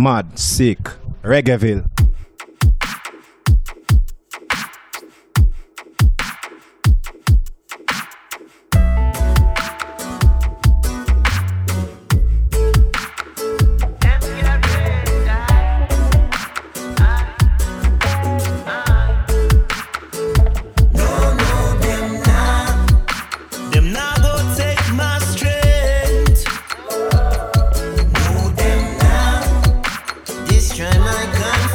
Mad, sick, Reggaeville.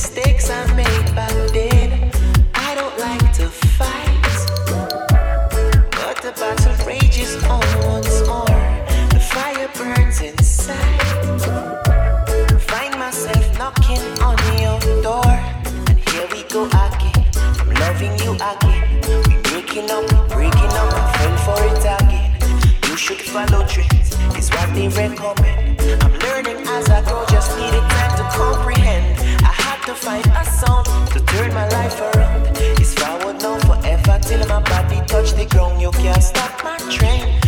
mistakes I made back then. I don't like to fight, but the battle rages on once more. The fire burns inside. Find myself knocking on your door, and here we go again. I'm loving you again. We breaking up, breaking up, I fell for it again. You should follow trends, is what they recommend. I'm learning as I go, just needed time to comprehend. To find a sound to turn my life around. It's forward now forever till my body touch the ground. You can't stop my train,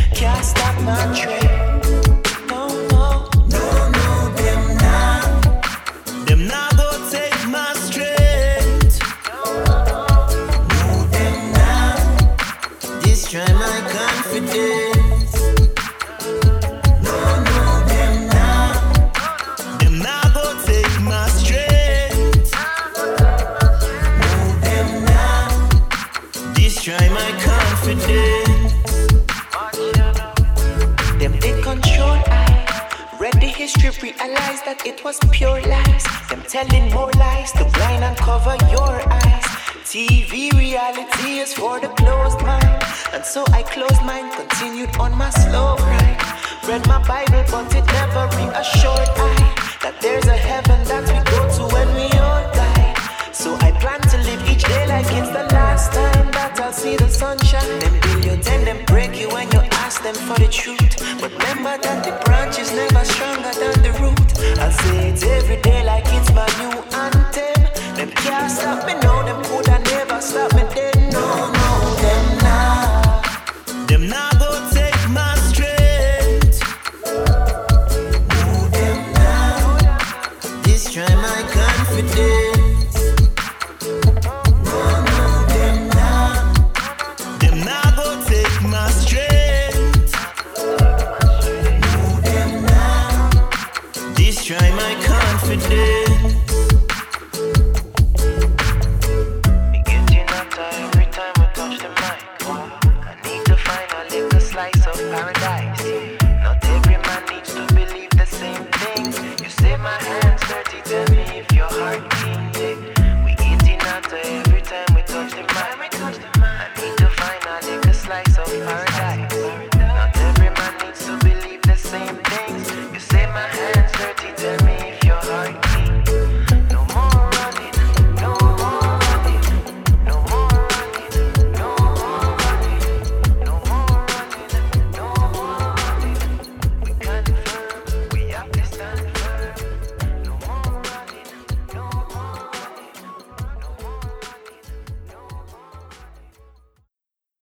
destroy my confidence. Them they control I read the history, realized that it was pure lies. Them telling more lies to blind and cover your eyes. TV reality is for the closed mind. And so I closed mine, continued on my slow grind. Read my Bible, but it see the sunshine. Them build you, then them break you when you ask them for the truth. But remember that the branch is never stronger than the root. I'll say it every day like it's my new anthem. Them can't stop me now, them coulda never stop me then. No, no, them nah. Them nah go take my strength. No, them nah destroy my confidence. try my confidence. Me getting antsy Every time I touch the mic, I need to find a little slice of paradise.